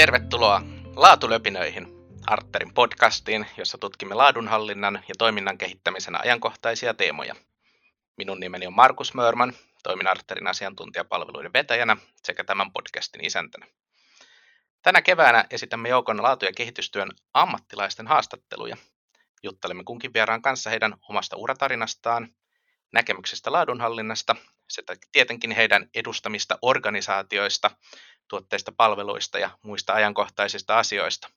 Tervetuloa Laatulöpinöihin, Arterin podcastiin, jossa tutkimme laadunhallinnan ja toiminnan kehittämisen ajankohtaisia teemoja. Minun nimeni on Markus Mörman, toimin Arterin asiantuntijapalveluiden vetäjänä sekä tämän podcastin isäntänä. Tänä keväänä esitämme joukon laatu- ja kehitystyön ammattilaisten haastatteluja. Juttelemme kunkin vieraan kanssa heidän omasta uratarinastaan, näkemyksestä laadunhallinnasta sekä tietenkin heidän edustamista organisaatioista, tuotteista, palveluista ja muista ajankohtaisista asioista.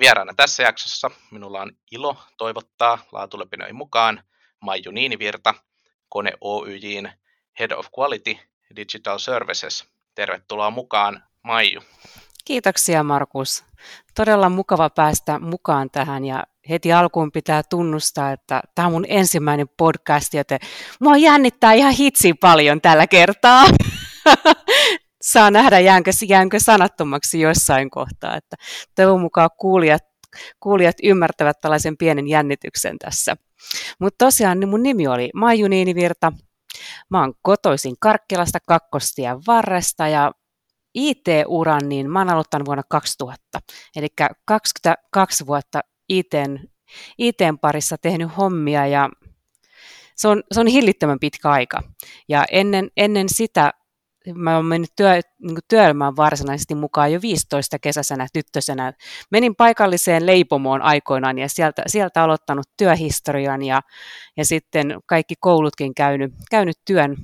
Vieraana tässä jaksossa minulla on ilo toivottaa laatulepinöihin mukaan Maiju Niinivirta, Kone Oyjin Head of Quality Digital Services. Tervetuloa mukaan, Maiju. Kiitoksia Markus. Todella mukava päästä mukaan tähän ja heti alkuun pitää tunnustaa, että tämä on mun ensimmäinen podcast, joten mua jännittää ihan hitsi paljon tällä kertaa. Saa nähdä, jäänkö, jäänkö sanattomaksi jossain kohtaa. Että toivon mukaan kuulijat, kuulijat ymmärtävät tällaisen pienen jännityksen tässä. Mutta tosiaan niin mun nimi oli Maiju Niinivirta. Mä oon kotoisin Karkkilasta kakkostien varresta ja IT-uran, niin mä oon aloittanut vuonna 2000. Eli 22 vuotta ITn, ITn parissa tehnyt hommia ja se on, se on hillittömän pitkä aika. Ja ennen, ennen sitä mä oon mennyt työ, niin työelämään varsinaisesti mukaan jo 15 kesäisenä tyttösenä. Menin paikalliseen leipomoon aikoinaan ja sieltä, sieltä aloittanut työhistorian ja, ja sitten kaikki koulutkin käynyt, käynyt työn,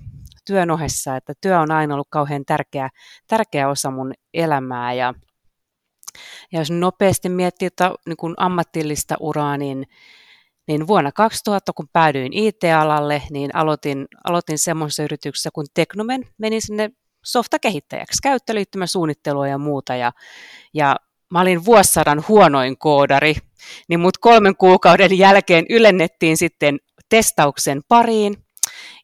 työn ohessa, että työ on aina ollut kauhean tärkeä, tärkeä osa mun elämää ja, ja jos nopeasti miettii että, niin ammatillista uraa, niin, niin vuonna 2000, kun päädyin IT-alalle, niin aloitin, aloitin semmoisessa yrityksessä kuin Teknomen, menin sinne softakehittäjäksi, käyttöliittymäsuunnittelua ja muuta, ja, ja mä olin vuosisadan huonoin koodari, niin mut kolmen kuukauden jälkeen ylennettiin sitten testauksen pariin,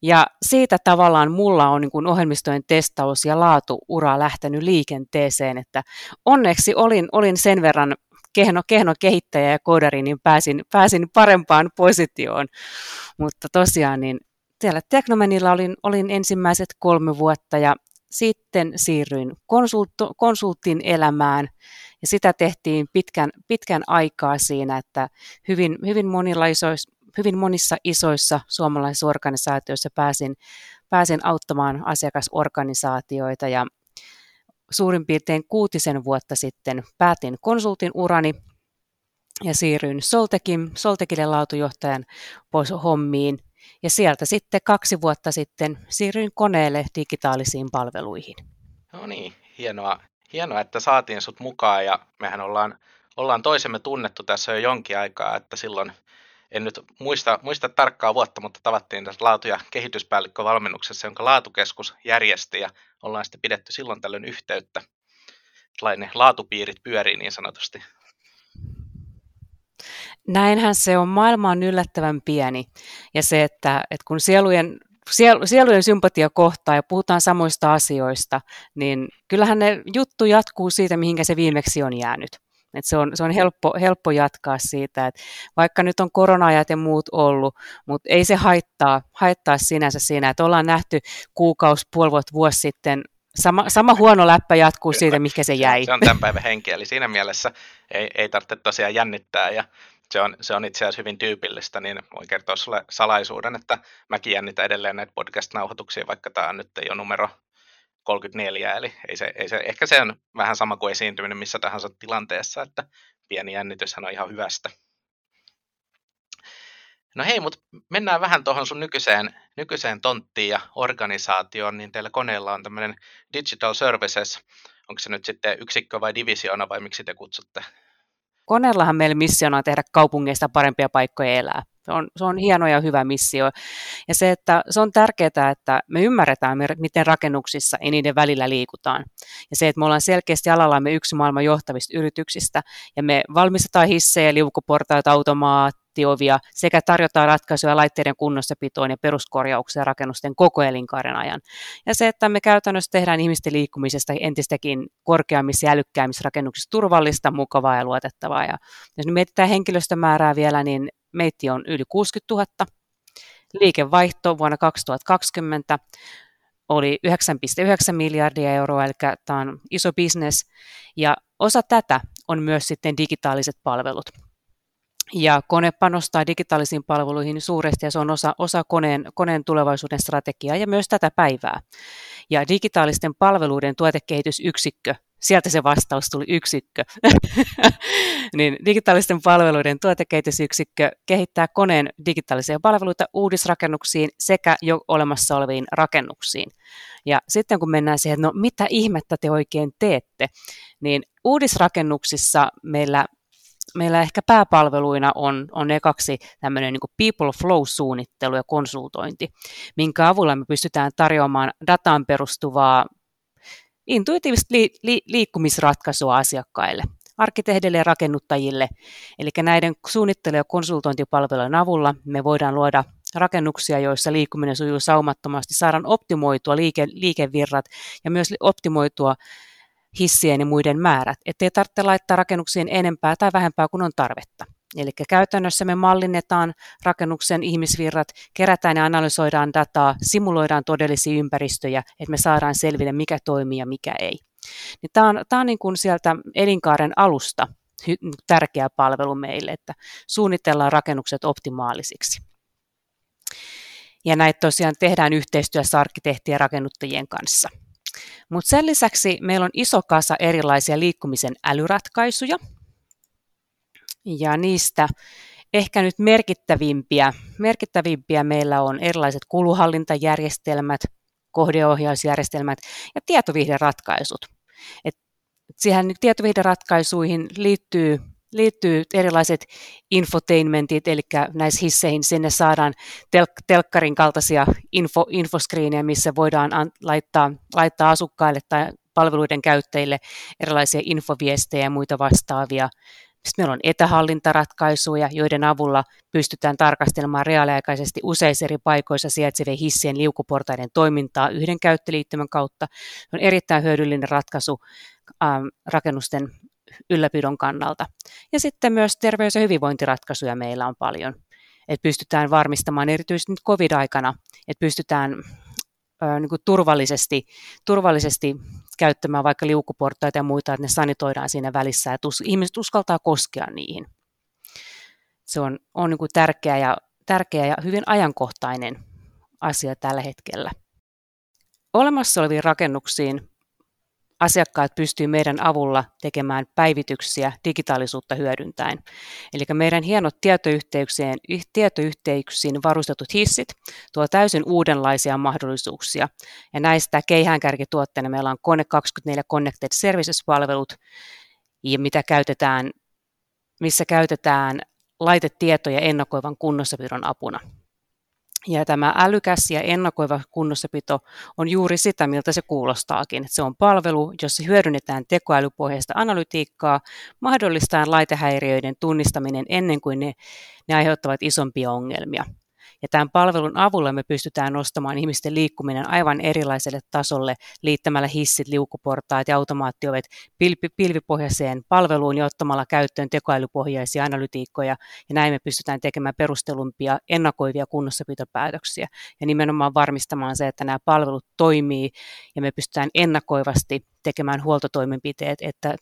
ja siitä tavallaan mulla on niin kuin ohjelmistojen testaus ja laatuura lähtenyt liikenteeseen, että onneksi olin, olin sen verran kehno, kehno kehittäjä ja koodari, niin pääsin, pääsin parempaan positioon. Mutta tosiaan niin siellä Teknomenilla olin, olin ensimmäiset kolme vuotta ja sitten siirryin konsultto, konsultin elämään ja sitä tehtiin pitkän, pitkän aikaa siinä, että hyvin, hyvin hyvin monissa isoissa suomalaisissa organisaatioissa pääsin, pääsin auttamaan asiakasorganisaatioita ja suurin piirtein kuutisen vuotta sitten päätin konsultin urani ja siirryin Soltekin, Soltekille laatujohtajan pois hommiin. Ja sieltä sitten kaksi vuotta sitten siirryin koneelle digitaalisiin palveluihin. No niin, hienoa, hienoa, että saatiin sut mukaan ja mehän ollaan, ollaan toisemme tunnettu tässä jo jonkin aikaa, että silloin en nyt muista, muista tarkkaa vuotta, mutta tavattiin tässä laatu- ja kehityspäällikkövalmennuksessa, jonka laatukeskus järjesti ja ollaan sitten pidetty silloin tällöin yhteyttä. Tällainen laatupiirit pyörii niin sanotusti. Näinhän se on. Maailma on yllättävän pieni. Ja se, että, että kun sielujen, sielujen sympatia kohtaa ja puhutaan samoista asioista, niin kyllähän ne juttu jatkuu siitä, mihinkä se viimeksi on jäänyt. Et se on, se on helppo, helppo jatkaa siitä, että vaikka nyt on korona-ajat ja muut ollut, mutta ei se haittaa, haittaa sinänsä siinä, että ollaan nähty kuukausi, puoli vuotta, vuosi sitten sama, sama huono läppä jatkuu Kyllä. siitä, mikä se jäi. Se on tämän päivän henki, eli siinä mielessä ei, ei tarvitse tosiaan jännittää ja se on, se on itse asiassa hyvin tyypillistä, niin voin kertoa sulle salaisuuden, että mäkin jännitän edelleen näitä podcast-nauhoituksia, vaikka tämä on nyt jo numero 34, eli ei se, ei se, ehkä se on vähän sama kuin esiintyminen missä tahansa tilanteessa, että pieni jännityshän on ihan hyvästä. No hei, mutta mennään vähän tuohon sun nykyiseen, nykyiseen tonttiin ja organisaatioon, niin teillä koneella on tämmöinen Digital Services, onko se nyt sitten yksikkö vai divisioona vai miksi te kutsutte? Koneellahan meillä missiona on tehdä kaupungeista parempia paikkoja elää. Se on, se on hieno ja hyvä missio. Ja se, että se on tärkeää, että me ymmärretään, miten rakennuksissa ja niiden välillä liikutaan. Ja se, että me ollaan selkeästi alallamme yksi maailman johtavista yrityksistä, ja me valmistetaan hissejä, liukuportaita, automaattiovia, sekä tarjotaan ratkaisuja laitteiden kunnossapitoon ja peruskorjaukseen rakennusten koko elinkaaren ajan. Ja se, että me käytännössä tehdään ihmisten liikkumisesta entistäkin korkeammissa ja älykkäämmissä rakennuksissa turvallista, mukavaa ja luotettavaa. Ja jos mietitään henkilöstömäärää vielä, niin meitä on yli 60 000. Liikevaihto vuonna 2020 oli 9,9 miljardia euroa, eli tämä on iso bisnes. Ja osa tätä on myös sitten digitaaliset palvelut. Ja kone panostaa digitaalisiin palveluihin suuresti ja se on osa, osa koneen, koneen tulevaisuuden strategiaa ja myös tätä päivää. Ja digitaalisten palveluiden tuotekehitysyksikkö, sieltä se vastaus tuli yksikkö, niin digitaalisten palveluiden tuotekehitysyksikkö kehittää koneen digitaalisia palveluita uudisrakennuksiin sekä jo olemassa oleviin rakennuksiin. Ja sitten kun mennään siihen, että no mitä ihmettä te oikein teette, niin uudisrakennuksissa meillä meillä ehkä pääpalveluina on, on ekaksi tämmöinen niin people flow-suunnittelu ja konsultointi, minkä avulla me pystytään tarjoamaan dataan perustuvaa intuitiivista li, li, liikkumisratkaisua asiakkaille, arkkitehdeille ja rakennuttajille. Eli näiden suunnittelu- ja konsultointipalvelujen avulla me voidaan luoda rakennuksia, joissa liikkuminen sujuu saumattomasti, saadaan optimoitua liike, liikevirrat ja myös optimoitua hissien ja muiden määrät, ettei tarvitse laittaa rakennuksiin enempää tai vähempää kuin on tarvetta. Eli käytännössä me mallinnetaan rakennuksen ihmisvirrat, kerätään ja analysoidaan dataa, simuloidaan todellisia ympäristöjä, että me saadaan selville, mikä toimii ja mikä ei. Niin tämä on, tämä on niin kuin sieltä elinkaaren alusta tärkeä palvelu meille, että suunnitellaan rakennukset optimaalisiksi. Ja näitä tosiaan tehdään yhteistyössä arkkitehtien ja rakennuttajien kanssa. Mutta sen lisäksi meillä on iso kasa erilaisia liikkumisen älyratkaisuja, ja niistä ehkä nyt merkittävimpiä, merkittävimpiä meillä on erilaiset kuluhallintajärjestelmät, kohdeohjausjärjestelmät ja tietoviihderatkaisut. Et siihen tietoviihderatkaisuihin liittyy, liittyy erilaiset infotainmentit, eli näissä hisseihin sinne saadaan tel- telkkarin kaltaisia info, infoskriinejä, missä voidaan an, laittaa, laittaa asukkaille tai palveluiden käyttäjille erilaisia infoviestejä ja muita vastaavia sitten meillä on etähallintaratkaisuja, joiden avulla pystytään tarkastelemaan reaaliaikaisesti useissa eri paikoissa sijaitsevien hissien liukuportaiden toimintaa yhden käyttöliittymän kautta. Se on erittäin hyödyllinen ratkaisu ähm, rakennusten ylläpidon kannalta. Ja sitten myös terveys- ja hyvinvointiratkaisuja meillä on paljon. Että pystytään varmistamaan erityisesti nyt covid-aikana, että pystytään niin kuin turvallisesti, turvallisesti käyttämään vaikka liukuportaita ja muita, että ne sanitoidaan siinä välissä, että ihmiset uskaltaa koskea niihin. Se on, on niin kuin tärkeä, ja, tärkeä ja hyvin ajankohtainen asia tällä hetkellä. Olemassa oleviin rakennuksiin asiakkaat pystyvät meidän avulla tekemään päivityksiä digitaalisuutta hyödyntäen. Eli meidän hienot tietoyhteyksien, tietoyhteyksiin varustetut hissit tuo täysin uudenlaisia mahdollisuuksia. Ja näistä keihäänkärkituotteena meillä on Kone 24 Connected Services-palvelut, ja mitä käytetään, missä käytetään laitetietoja ennakoivan kunnossapidon apuna. Ja tämä älykäs ja ennakoiva kunnossapito on juuri sitä, miltä se kuulostaakin. Se on palvelu, jossa hyödynnetään tekoälypohjaista analytiikkaa, mahdollistaen laitehäiriöiden tunnistaminen ennen kuin ne, ne aiheuttavat isompia ongelmia. Ja tämän palvelun avulla me pystytään nostamaan ihmisten liikkuminen aivan erilaiselle tasolle liittämällä hissit, liukuportaat ja automaattiovet pilvi, pilvipohjaiseen palveluun ja ottamalla käyttöön tekoälypohjaisia analytiikkoja. Ja näin me pystytään tekemään perustelumpia ennakoivia kunnossapitopäätöksiä ja nimenomaan varmistamaan se, että nämä palvelut toimii ja me pystytään ennakoivasti tekemään huoltotoimenpiteet, että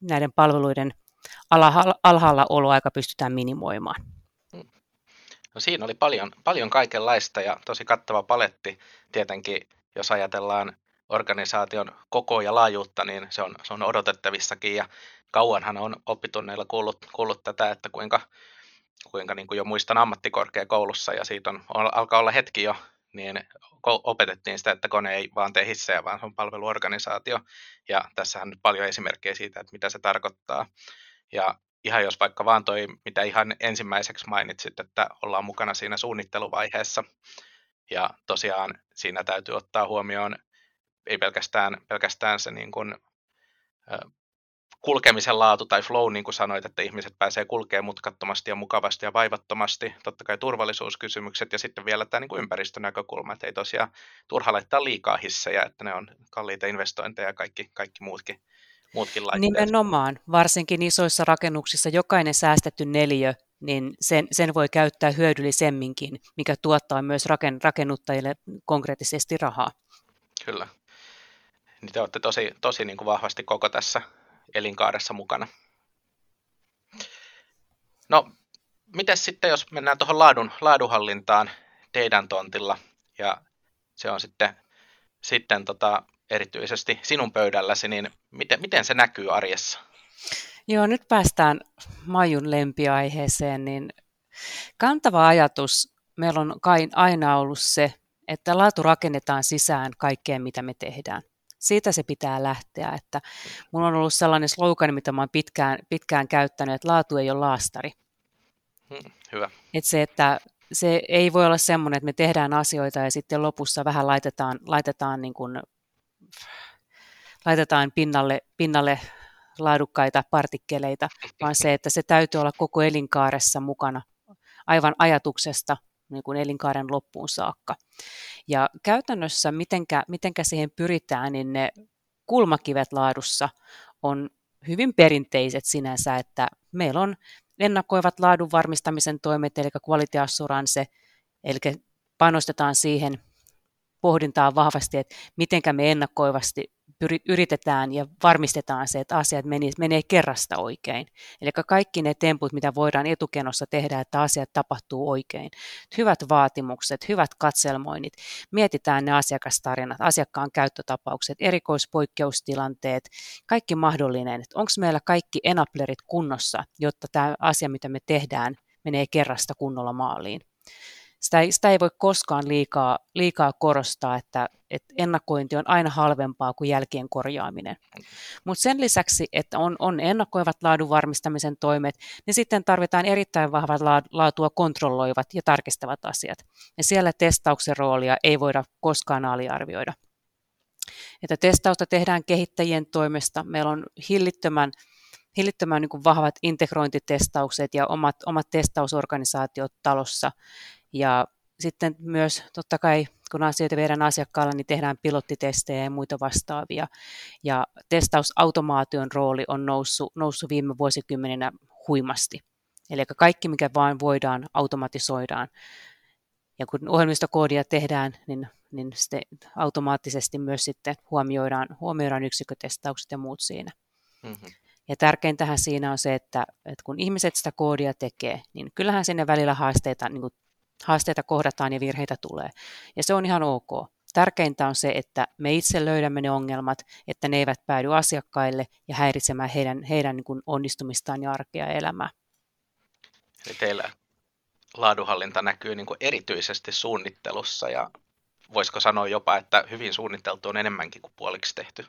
näiden palveluiden alhaalla oloaika pystytään minimoimaan. No siinä oli paljon, paljon kaikenlaista ja tosi kattava paletti. Tietenkin, jos ajatellaan organisaation koko ja laajuutta, niin se on, se on odotettavissakin ja kauanhan on oppitunneilla kuullut, kuullut tätä, että kuinka, kuinka niin kuin jo muistan ammattikorkeakoulussa ja siitä on, alkaa olla hetki jo, niin opetettiin sitä, että kone ei vaan tee hissejä, vaan se on palveluorganisaatio. Ja tässähän on nyt paljon esimerkkejä siitä, että mitä se tarkoittaa. Ja ihan jos vaikka vaan toi, mitä ihan ensimmäiseksi mainitsit, että ollaan mukana siinä suunnitteluvaiheessa. Ja tosiaan siinä täytyy ottaa huomioon ei pelkästään, pelkästään se niin kuin, kulkemisen laatu tai flow, niin kuin sanoit, että ihmiset pääsee kulkemaan mutkattomasti ja mukavasti ja vaivattomasti. Totta kai turvallisuuskysymykset ja sitten vielä tämä niin kuin ympäristönäkökulma, että ei tosiaan turha laittaa liikaa hissejä, että ne on kalliita investointeja ja kaikki, kaikki muutkin muutkin laitteet. Nimenomaan, varsinkin isoissa rakennuksissa jokainen säästetty neliö, niin sen, sen voi käyttää hyödyllisemminkin, mikä tuottaa myös raken, rakennuttajille konkreettisesti rahaa. kyllä. Niin te olette tosi, tosi niin kuin vahvasti koko tässä elinkaaressa mukana. No, miten sitten, jos mennään tuohon laadun, laadunhallintaan teidän tontilla, ja se on sitten, sitten tota, erityisesti sinun pöydälläsi, niin miten, miten se näkyy arjessa? Joo, nyt päästään Majun lempiaiheeseen, niin kantava ajatus meillä on kai aina ollut se, että laatu rakennetaan sisään kaikkeen, mitä me tehdään. Siitä se pitää lähteä, että mulla on ollut sellainen slogan, mitä mä oon pitkään, pitkään käyttänyt, että laatu ei ole laastari. Hmm, hyvä. Että se, että se ei voi olla semmoinen, että me tehdään asioita ja sitten lopussa vähän laitetaan, laitetaan, niin kuin, laitetaan pinnalle, pinnalle laadukkaita partikkeleita, vaan se, että se täytyy olla koko elinkaaressa mukana aivan ajatuksesta niin kuin elinkaaren loppuun saakka. Ja käytännössä, mitenkä, mitenkä siihen pyritään, niin ne kulmakivet laadussa on hyvin perinteiset sinänsä, että meillä on ennakoivat laadun varmistamisen toimet, eli quality assurance, eli panostetaan siihen pohdintaan vahvasti, että miten me ennakoivasti yritetään ja varmistetaan se, että asiat menee, menee kerrasta oikein. Eli kaikki ne temput, mitä voidaan etukenossa tehdä, että asiat tapahtuu oikein. Hyvät vaatimukset, hyvät katselmoinnit, mietitään ne asiakastarinat, asiakkaan käyttötapaukset, erikoispoikkeustilanteet, kaikki mahdollinen. Onko meillä kaikki enablerit kunnossa, jotta tämä asia, mitä me tehdään, menee kerrasta kunnolla maaliin sitä ei, sitä ei voi koskaan liikaa, liikaa korostaa, että, että ennakointi on aina halvempaa kuin jälkien korjaaminen. Mutta sen lisäksi, että on, on ennakoivat laadun varmistamisen toimet, niin sitten tarvitaan erittäin vahvat laatua kontrolloivat ja tarkistavat asiat. Ja siellä testauksen roolia ei voida koskaan aliarvioida. Että testausta tehdään kehittäjien toimesta. Meillä on hillittömän hillittömän niin vahvat integrointitestaukset ja omat, omat testausorganisaatiot talossa. Ja sitten myös totta kai, kun asioita viedään asiakkaalle, niin tehdään pilottitestejä ja muita vastaavia. Ja testausautomaation rooli on noussut, noussut viime vuosikymmeninä huimasti. Eli kaikki, mikä vain voidaan, automatisoidaan. Ja kun ohjelmistokoodia tehdään, niin, niin sitten automaattisesti myös sitten huomioidaan, huomioidaan yksikkötestaukset ja muut siinä. Mm-hmm. Ja tärkeintähän siinä on se, että, että kun ihmiset sitä koodia tekee, niin kyllähän sinne välillä haasteita niin kuin haasteita kohdataan ja virheitä tulee. Ja se on ihan ok. Tärkeintä on se, että me itse löydämme ne ongelmat, että ne eivät päädy asiakkaille ja häiritsemään heidän, heidän niin kuin onnistumistaan ja arkea ja elämää. Eli teillä laadunhallinta näkyy niin kuin erityisesti suunnittelussa ja voisiko sanoa jopa, että hyvin suunniteltu on enemmänkin kuin puoliksi tehty?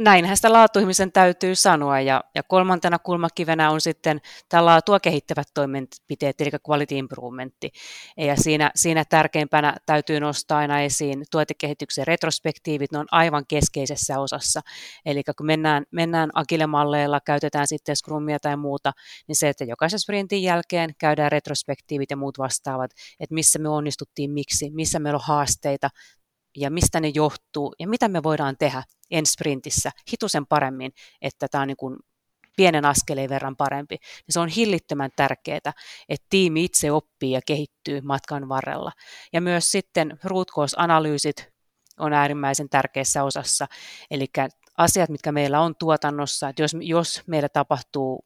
Näinhän sitä laatuihmisen täytyy sanoa. Ja, ja kolmantena kulmakivenä on sitten tämä laatua kehittävät toimenpiteet, eli quality improvementti. Ja siinä, siinä tärkeimpänä täytyy nostaa aina esiin tuotekehityksen retrospektiivit, ne on aivan keskeisessä osassa. Eli kun mennään, mennään agile-malleilla, käytetään sitten scrumia tai muuta, niin se, että jokaisen sprintin jälkeen käydään retrospektiivit ja muut vastaavat, että missä me onnistuttiin, miksi, missä meillä on haasteita, ja mistä ne johtuu ja mitä me voidaan tehdä ensi sprintissä hitusen paremmin, että tämä on niin kuin pienen askeleen verran parempi. Se on hillittömän tärkeää, että tiimi itse oppii ja kehittyy matkan varrella. Ja myös sitten root analyysit on äärimmäisen tärkeässä osassa. Eli asiat, mitkä meillä on tuotannossa, että jos, jos meillä tapahtuu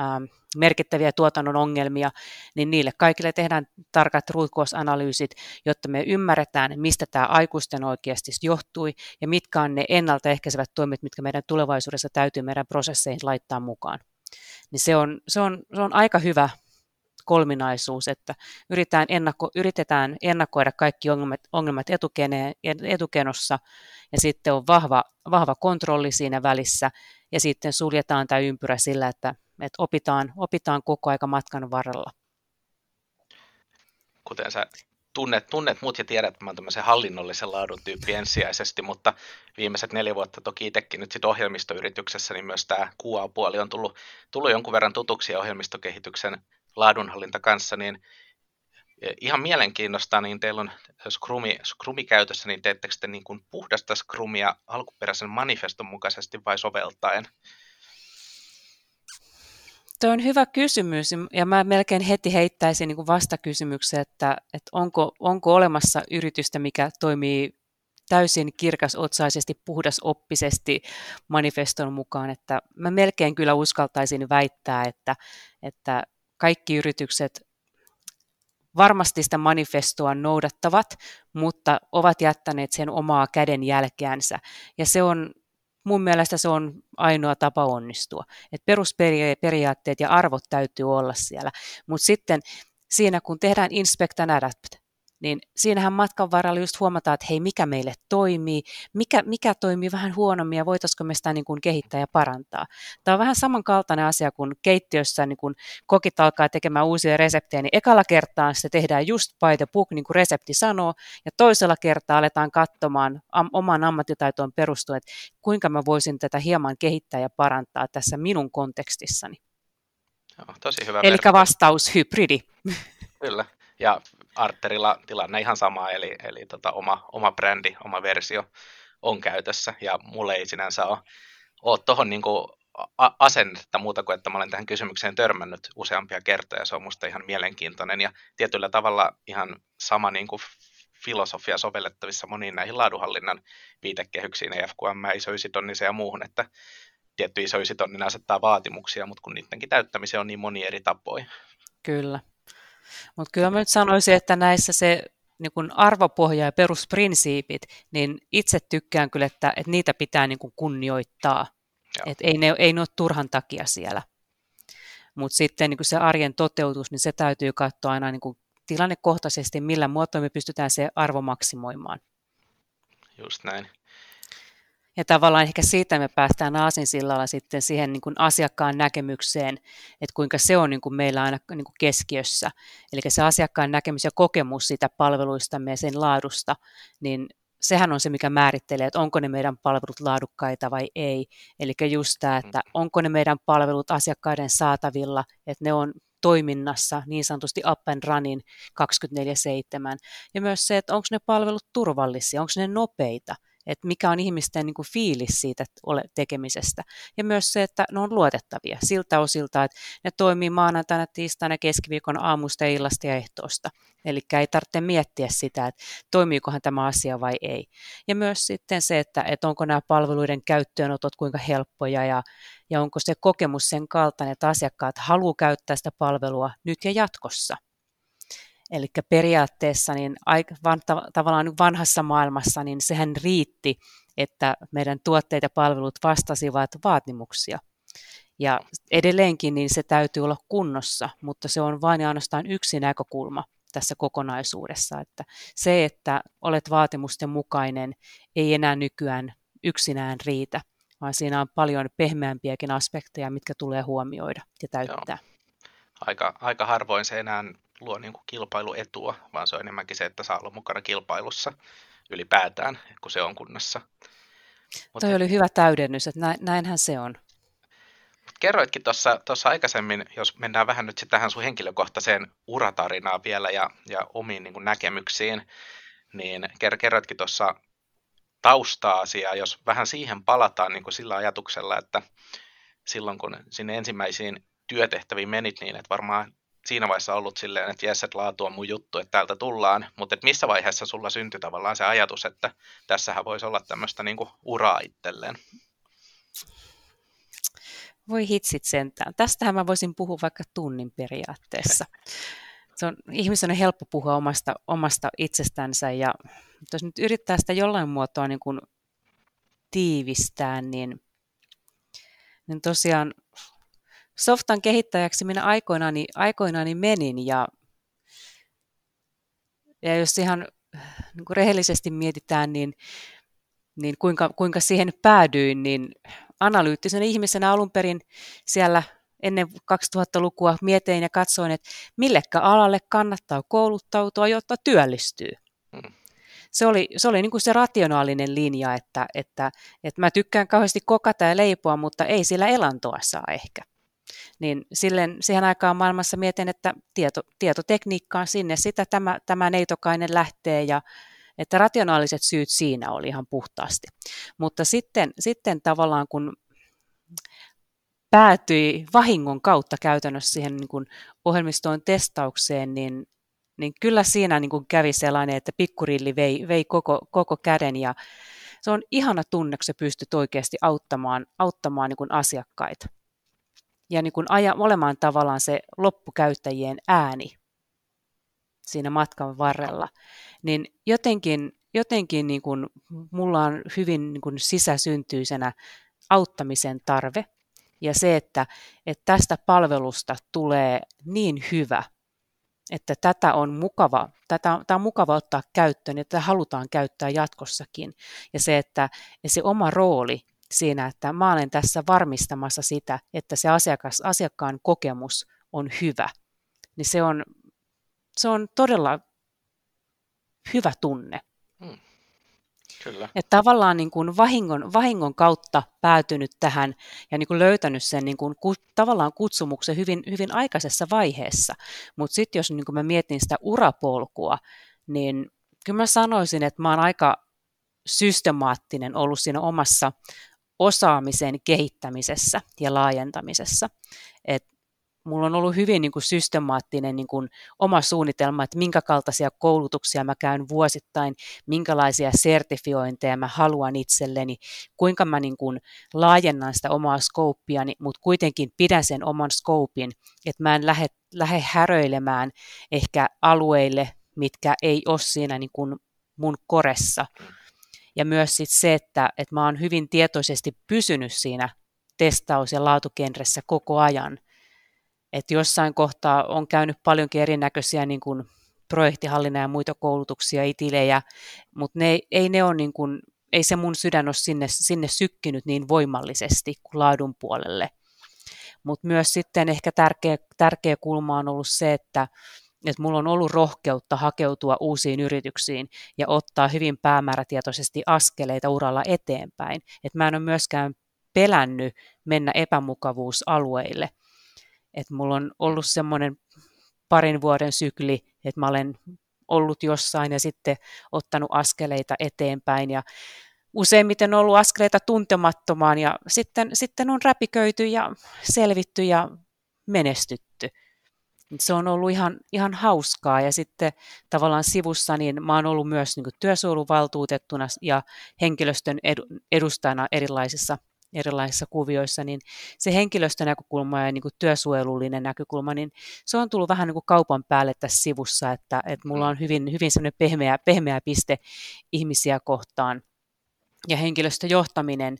ähm, merkittäviä tuotannon ongelmia, niin niille kaikille tehdään tarkat ruutkoosanalyysit, jotta me ymmärretään, mistä tämä aikuisten oikeasti johtui ja mitkä on ne ennaltaehkäisevät toimet, mitkä meidän tulevaisuudessa täytyy meidän prosesseihin laittaa mukaan. Niin se, on, se, on, se on aika hyvä kolminaisuus, että yritetään, ennakko, yritetään ennakoida kaikki ongelmat, ongelmat etukenossa ja sitten on vahva, vahva kontrolli siinä välissä ja sitten suljetaan tämä ympyrä sillä, että että opitaan, opitaan koko aika matkan varrella. Kuten sä tunnet, tunnet mut ja tiedät, että mä oon tämmöisen hallinnollisen laadun tyyppi ensisijaisesti, mutta viimeiset neljä vuotta toki itsekin nyt sit ohjelmistoyrityksessä, niin myös tämä QA-puoli on tullut, tullut jonkun verran tutuksi ohjelmistokehityksen laadunhallinta kanssa, niin ihan mielenkiinnosta, niin teillä on Scrumi, Scrumi käytössä, niin teettekö te niin kuin puhdasta Scrumia alkuperäisen manifeston mukaisesti vai soveltaen? Tuo on hyvä kysymys ja mä melkein heti heittäisin niin vastakysymyksen, että, että onko, onko olemassa yritystä, mikä toimii täysin kirkasotsaisesti, puhdasoppisesti manifeston mukaan, että mä melkein kyllä uskaltaisin väittää, että, että kaikki yritykset varmasti sitä manifestoa noudattavat, mutta ovat jättäneet sen omaa käden jälkeänsä. Ja se on, mun mielestä se on ainoa tapa onnistua. Et perusperiaatteet ja arvot täytyy olla siellä. Mutta sitten siinä, kun tehdään inspect and adapt, niin siinähän matkan varrella just huomataan, että hei, mikä meille toimii, mikä, mikä toimii vähän huonommin ja voitaisiko me sitä niin kuin kehittää ja parantaa. Tämä on vähän samankaltainen asia kuin keittiössä, niin kun kokit alkaa tekemään uusia reseptejä, niin ekalla kertaa se tehdään just by the book, niin kuin resepti sanoo, ja toisella kertaa aletaan katsomaan am- oman ammattitaitoon perustuen, että kuinka mä voisin tätä hieman kehittää ja parantaa tässä minun kontekstissani. Joo, tosi hyvä Eli vastaus hybridi. Kyllä. Ja Arterilla tilanne ihan sama, eli, eli tota, oma, oma brändi, oma versio on käytössä, ja mulle ei sinänsä ole, ole tuohon niin asennetta muuta kuin, että mä olen tähän kysymykseen törmännyt useampia kertoja, se on musta ihan mielenkiintoinen, ja tietyllä tavalla ihan sama niin kuin filosofia sovellettavissa moniin näihin laadunhallinnan viitekehyksiin, EFQM, isoisitonnisen ja muuhun, että tietty isoisitonnin asettaa vaatimuksia, mutta kun niidenkin täyttämiseen on niin moni eri tapoja. Kyllä. Mutta kyllä mä nyt sanoisin, että näissä se niin kun arvopohja ja perusprinsiipit, niin itse tykkään kyllä, että, että niitä pitää niin kun kunnioittaa. Et ei, ne, ei ne ole turhan takia siellä. Mutta sitten niin se arjen toteutus, niin se täytyy katsoa aina niin tilannekohtaisesti, millä muotoa me pystytään se arvo maksimoimaan. Just näin. Ja tavallaan ehkä siitä me päästään aasinsillalla sitten siihen niin kuin asiakkaan näkemykseen, että kuinka se on niin kuin meillä aina niin kuin keskiössä. Eli se asiakkaan näkemys ja kokemus siitä palveluistamme ja sen laadusta, niin sehän on se, mikä määrittelee, että onko ne meidän palvelut laadukkaita vai ei. Eli just tämä, että onko ne meidän palvelut asiakkaiden saatavilla, että ne on toiminnassa niin sanotusti up and running 24-7. Ja myös se, että onko ne palvelut turvallisia, onko ne nopeita että mikä on ihmisten niin kuin fiilis siitä tekemisestä. Ja myös se, että ne on luotettavia siltä osilta, että ne toimii maanantaina, tiistaina, keskiviikon aamusta, illasta ja ehtoosta. Eli ei tarvitse miettiä sitä, että toimiikohan tämä asia vai ei. Ja myös sitten se, että, että onko nämä palveluiden käyttöönotot kuinka helppoja ja, ja onko se kokemus sen kaltainen, että asiakkaat haluaa käyttää sitä palvelua nyt ja jatkossa. Eli periaatteessa niin van, tavallaan vanhassa maailmassa niin sehän riitti, että meidän tuotteet ja palvelut vastasivat vaatimuksia. Ja edelleenkin niin se täytyy olla kunnossa, mutta se on vain ja ainoastaan yksi näkökulma tässä kokonaisuudessa. Että se, että olet vaatimusten mukainen, ei enää nykyään yksinään riitä, vaan siinä on paljon pehmeämpiäkin aspekteja, mitkä tulee huomioida ja täyttää. Joo. Aika, aika harvoin se enää luo niin kuin kilpailuetua, vaan se on enemmänkin se, että saa olla mukana kilpailussa ylipäätään, kun se on kunnassa. Mutta Toi oli hyvä täydennys, että näinhän se on. Kerroitkin tuossa aikaisemmin, jos mennään vähän nyt sitten tähän sun henkilökohtaiseen uratarinaan vielä ja, ja omiin niin näkemyksiin, niin kerroitkin tuossa tausta-asiaa, jos vähän siihen palataan niin kuin sillä ajatuksella, että silloin kun sinne ensimmäisiin työtehtäviin menit niin, että varmaan siinä vaiheessa ollut silleen, että jes, että laatu on mun juttu, että täältä tullaan, mutta että missä vaiheessa sulla syntyi tavallaan se ajatus, että tässähän voisi olla tämmöistä niin kuin uraa itselleen? Voi hitsit sentään. Tästähän mä voisin puhua vaikka tunnin periaatteessa. Se on, ihmisen on helppo puhua omasta, omasta itsestänsä ja jos nyt yrittää sitä jollain muotoa niin kuin tiivistää, niin, niin tosiaan softan kehittäjäksi minä aikoinaani, aikoinaani menin ja, ja jos ihan niin kuin rehellisesti mietitään, niin, niin kuinka, kuinka siihen päädyin, niin analyyttisen ihmisenä alun perin siellä ennen 2000-lukua mietin ja katsoin, että millekä alalle kannattaa kouluttautua, jotta työllistyy. Hmm. Se oli, se, oli niin kuin se rationaalinen linja, että, että, että mä tykkään kauheasti kokata ja leipoa, mutta ei sillä elantoa saa ehkä niin silleen, siihen aikaan maailmassa mietin, että tieto, tietotekniikkaan sinne, sitä tämä, tämä neitokainen lähtee ja että rationaaliset syyt siinä oli ihan puhtaasti. Mutta sitten, sitten tavallaan kun päätyi vahingon kautta käytännössä siihen niin kuin ohjelmistoon testaukseen, niin niin kyllä siinä niin kuin kävi sellainen, että pikkurilli vei, vei koko, koko käden ja se on ihana tunne, kun sä pystyt oikeasti auttamaan, auttamaan niin kuin asiakkaita ja niin kuin aja, olemaan tavallaan se loppukäyttäjien ääni siinä matkan varrella, niin jotenkin, jotenkin niin kuin mulla on hyvin niin kuin sisäsyntyisenä auttamisen tarve ja se, että, että tästä palvelusta tulee niin hyvä, että tätä on mukava, tätä, tämä on mukava ottaa käyttöön ja tätä halutaan käyttää jatkossakin. Ja se, että ja se oma rooli siinä, että mä olen tässä varmistamassa sitä, että se asiakas, asiakkaan kokemus on hyvä, niin se on, se on todella hyvä tunne. Hmm. Kyllä. Että tavallaan niin kuin vahingon, vahingon kautta päätynyt tähän ja niin kuin löytänyt sen niin kuin, ku, tavallaan kutsumuksen hyvin, hyvin aikaisessa vaiheessa. Mutta sitten jos niin kuin mä mietin sitä urapolkua, niin kyllä mä sanoisin, että mä oon aika systemaattinen ollut siinä omassa osaamisen kehittämisessä ja laajentamisessa. Et mulla on ollut hyvin niin kuin systemaattinen niin kuin oma suunnitelma, että minkä kaltaisia koulutuksia mä käyn vuosittain, minkälaisia sertifiointeja mä haluan itselleni, kuinka mä niin kuin laajennan sitä omaa skouppiani, mutta kuitenkin pidän sen oman skoupin, että mä en lähde, lähde häröilemään ehkä alueille, mitkä ei ole siinä niin kuin mun koressa. Ja myös sit se, että, että mä oon hyvin tietoisesti pysynyt siinä testaus- ja laatukenressä koko ajan – että jossain kohtaa on käynyt paljonkin erinäköisiä niin kuin projektihallinnan ja muita koulutuksia, itilejä, mutta ne, ei ne ole niin kuin, ei se mun sydän ole sinne, sinne sykkinyt niin voimallisesti kuin laadun puolelle. Mutta myös sitten ehkä tärkeä, tärkeä kulma on ollut se, että, että mulla on ollut rohkeutta hakeutua uusiin yrityksiin ja ottaa hyvin päämäärätietoisesti askeleita uralla eteenpäin. Et mä en ole myöskään pelännyt mennä epämukavuusalueille, että mulla on ollut semmoinen parin vuoden sykli, että mä olen ollut jossain ja sitten ottanut askeleita eteenpäin ja useimmiten on ollut askeleita tuntemattomaan ja sitten, sitten on räpiköity ja selvitty ja menestytty. Se on ollut ihan, ihan hauskaa ja sitten tavallaan sivussa niin mä oon ollut myös niin työsuojeluvaltuutettuna ja henkilöstön edustajana erilaisissa erilaisissa kuvioissa, niin se henkilöstönäkökulma ja niin työsuojelullinen näkökulma, niin se on tullut vähän niin kaupan päälle tässä sivussa, että, että mulla on hyvin, hyvin semmoinen pehmeä, pehmeä piste ihmisiä kohtaan. Ja henkilöstöjohtaminen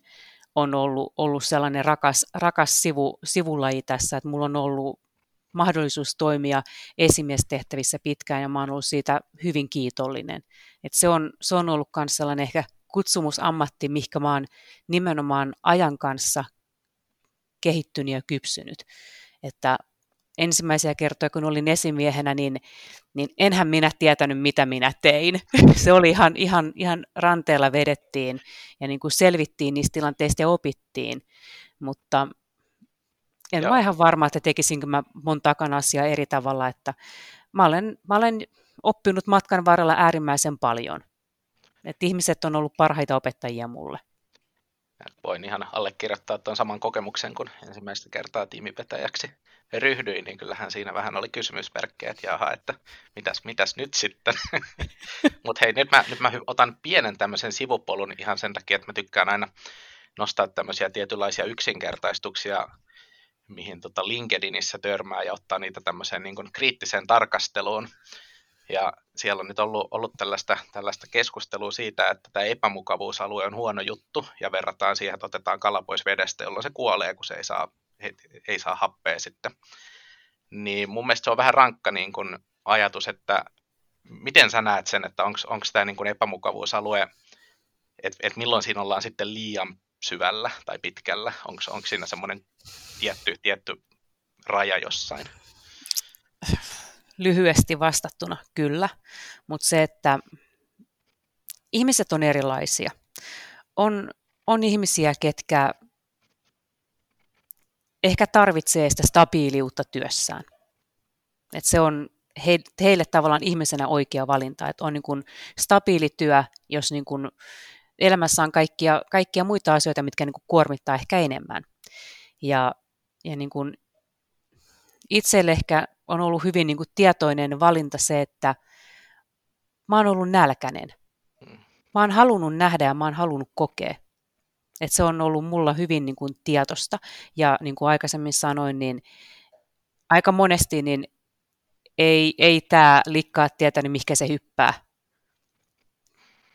on ollut, ollut sellainen rakas, rakas sivu, sivulaji tässä, että mulla on ollut mahdollisuus toimia esimiestehtävissä pitkään ja mä oon ollut siitä hyvin kiitollinen. Et se, on, se on ollut myös sellainen ehkä kutsumusammatti, mihinkä mä oon nimenomaan ajan kanssa kehittynyt ja kypsynyt. Että ensimmäisiä kertoja, kun olin esimiehenä, niin, niin enhän minä tietänyt, mitä minä tein. Se oli ihan, ihan, ihan ranteella vedettiin ja niin kuin selvittiin niistä tilanteista ja opittiin. Mutta en Joo. ole ihan varma, että tekisinkö mä mun takana asiaa eri tavalla, että mä olen, mä olen oppinut matkan varrella äärimmäisen paljon. Että ihmiset on ollut parhaita opettajia mulle. Voin ihan allekirjoittaa tuon saman kokemuksen, kun ensimmäistä kertaa tiimipetäjäksi ryhdyin, niin kyllähän siinä vähän oli kysymysmerkkejä, että jaha, että mitäs, mitäs nyt sitten. Mutta hei, nyt mä, nyt mä otan pienen tämmöisen sivupolun ihan sen takia, että mä tykkään aina nostaa tämmöisiä tietynlaisia yksinkertaistuksia, mihin tota LinkedInissä törmää ja ottaa niitä tämmöiseen niin kriittiseen tarkasteluun. Ja siellä on nyt ollut, ollut tällaista, tällaista keskustelua siitä, että tämä epämukavuusalue on huono juttu ja verrataan siihen, että otetaan kala pois vedestä, jolloin se kuolee, kun se ei saa, ei saa happea sitten. Niin mun mielestä se on vähän rankka niin kun ajatus, että miten sä näet sen, että onko tämä niin epämukavuusalue, että et milloin siinä ollaan sitten liian syvällä tai pitkällä, onko siinä semmoinen tietty, tietty raja jossain? lyhyesti vastattuna kyllä, mutta se, että ihmiset on erilaisia. On, on ihmisiä, ketkä ehkä tarvitsee sitä stabiiliutta työssään. Et se on he, heille tavallaan ihmisenä oikea valinta, että on niin kuin stabiili työ, jos niin kuin elämässä on kaikkia, kaikkia muita asioita, mitkä niin kuin kuormittaa ehkä enemmän. Ja, ja niin kuin itselle ehkä on ollut hyvin niin kuin tietoinen valinta se, että mä oon ollut nälkäinen. Mm. Mä oon halunnut nähdä ja mä oon halunnut kokea. Et se on ollut mulla hyvin niin kuin tietosta. Ja niin kuin aikaisemmin sanoin, niin aika monesti niin ei, ei tämä likkaa tietänyt, mihinkä se hyppää.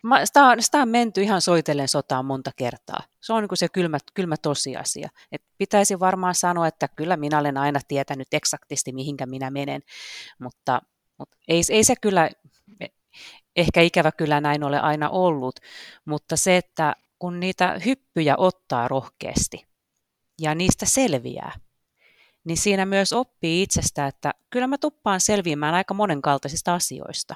Mä, sitä, on, sitä on menty ihan soitellen sotaan monta kertaa. Se on niin se kylmä, kylmä tosiasia. Et pitäisi varmaan sanoa, että kyllä minä olen aina tietänyt eksaktisti, mihinkä minä menen, mutta, mutta ei, ei se kyllä, ehkä ikävä kyllä näin ole aina ollut, mutta se, että kun niitä hyppyjä ottaa rohkeasti ja niistä selviää, niin siinä myös oppii itsestä, että kyllä mä tuppaan selviämään aika monenkaltaisista asioista.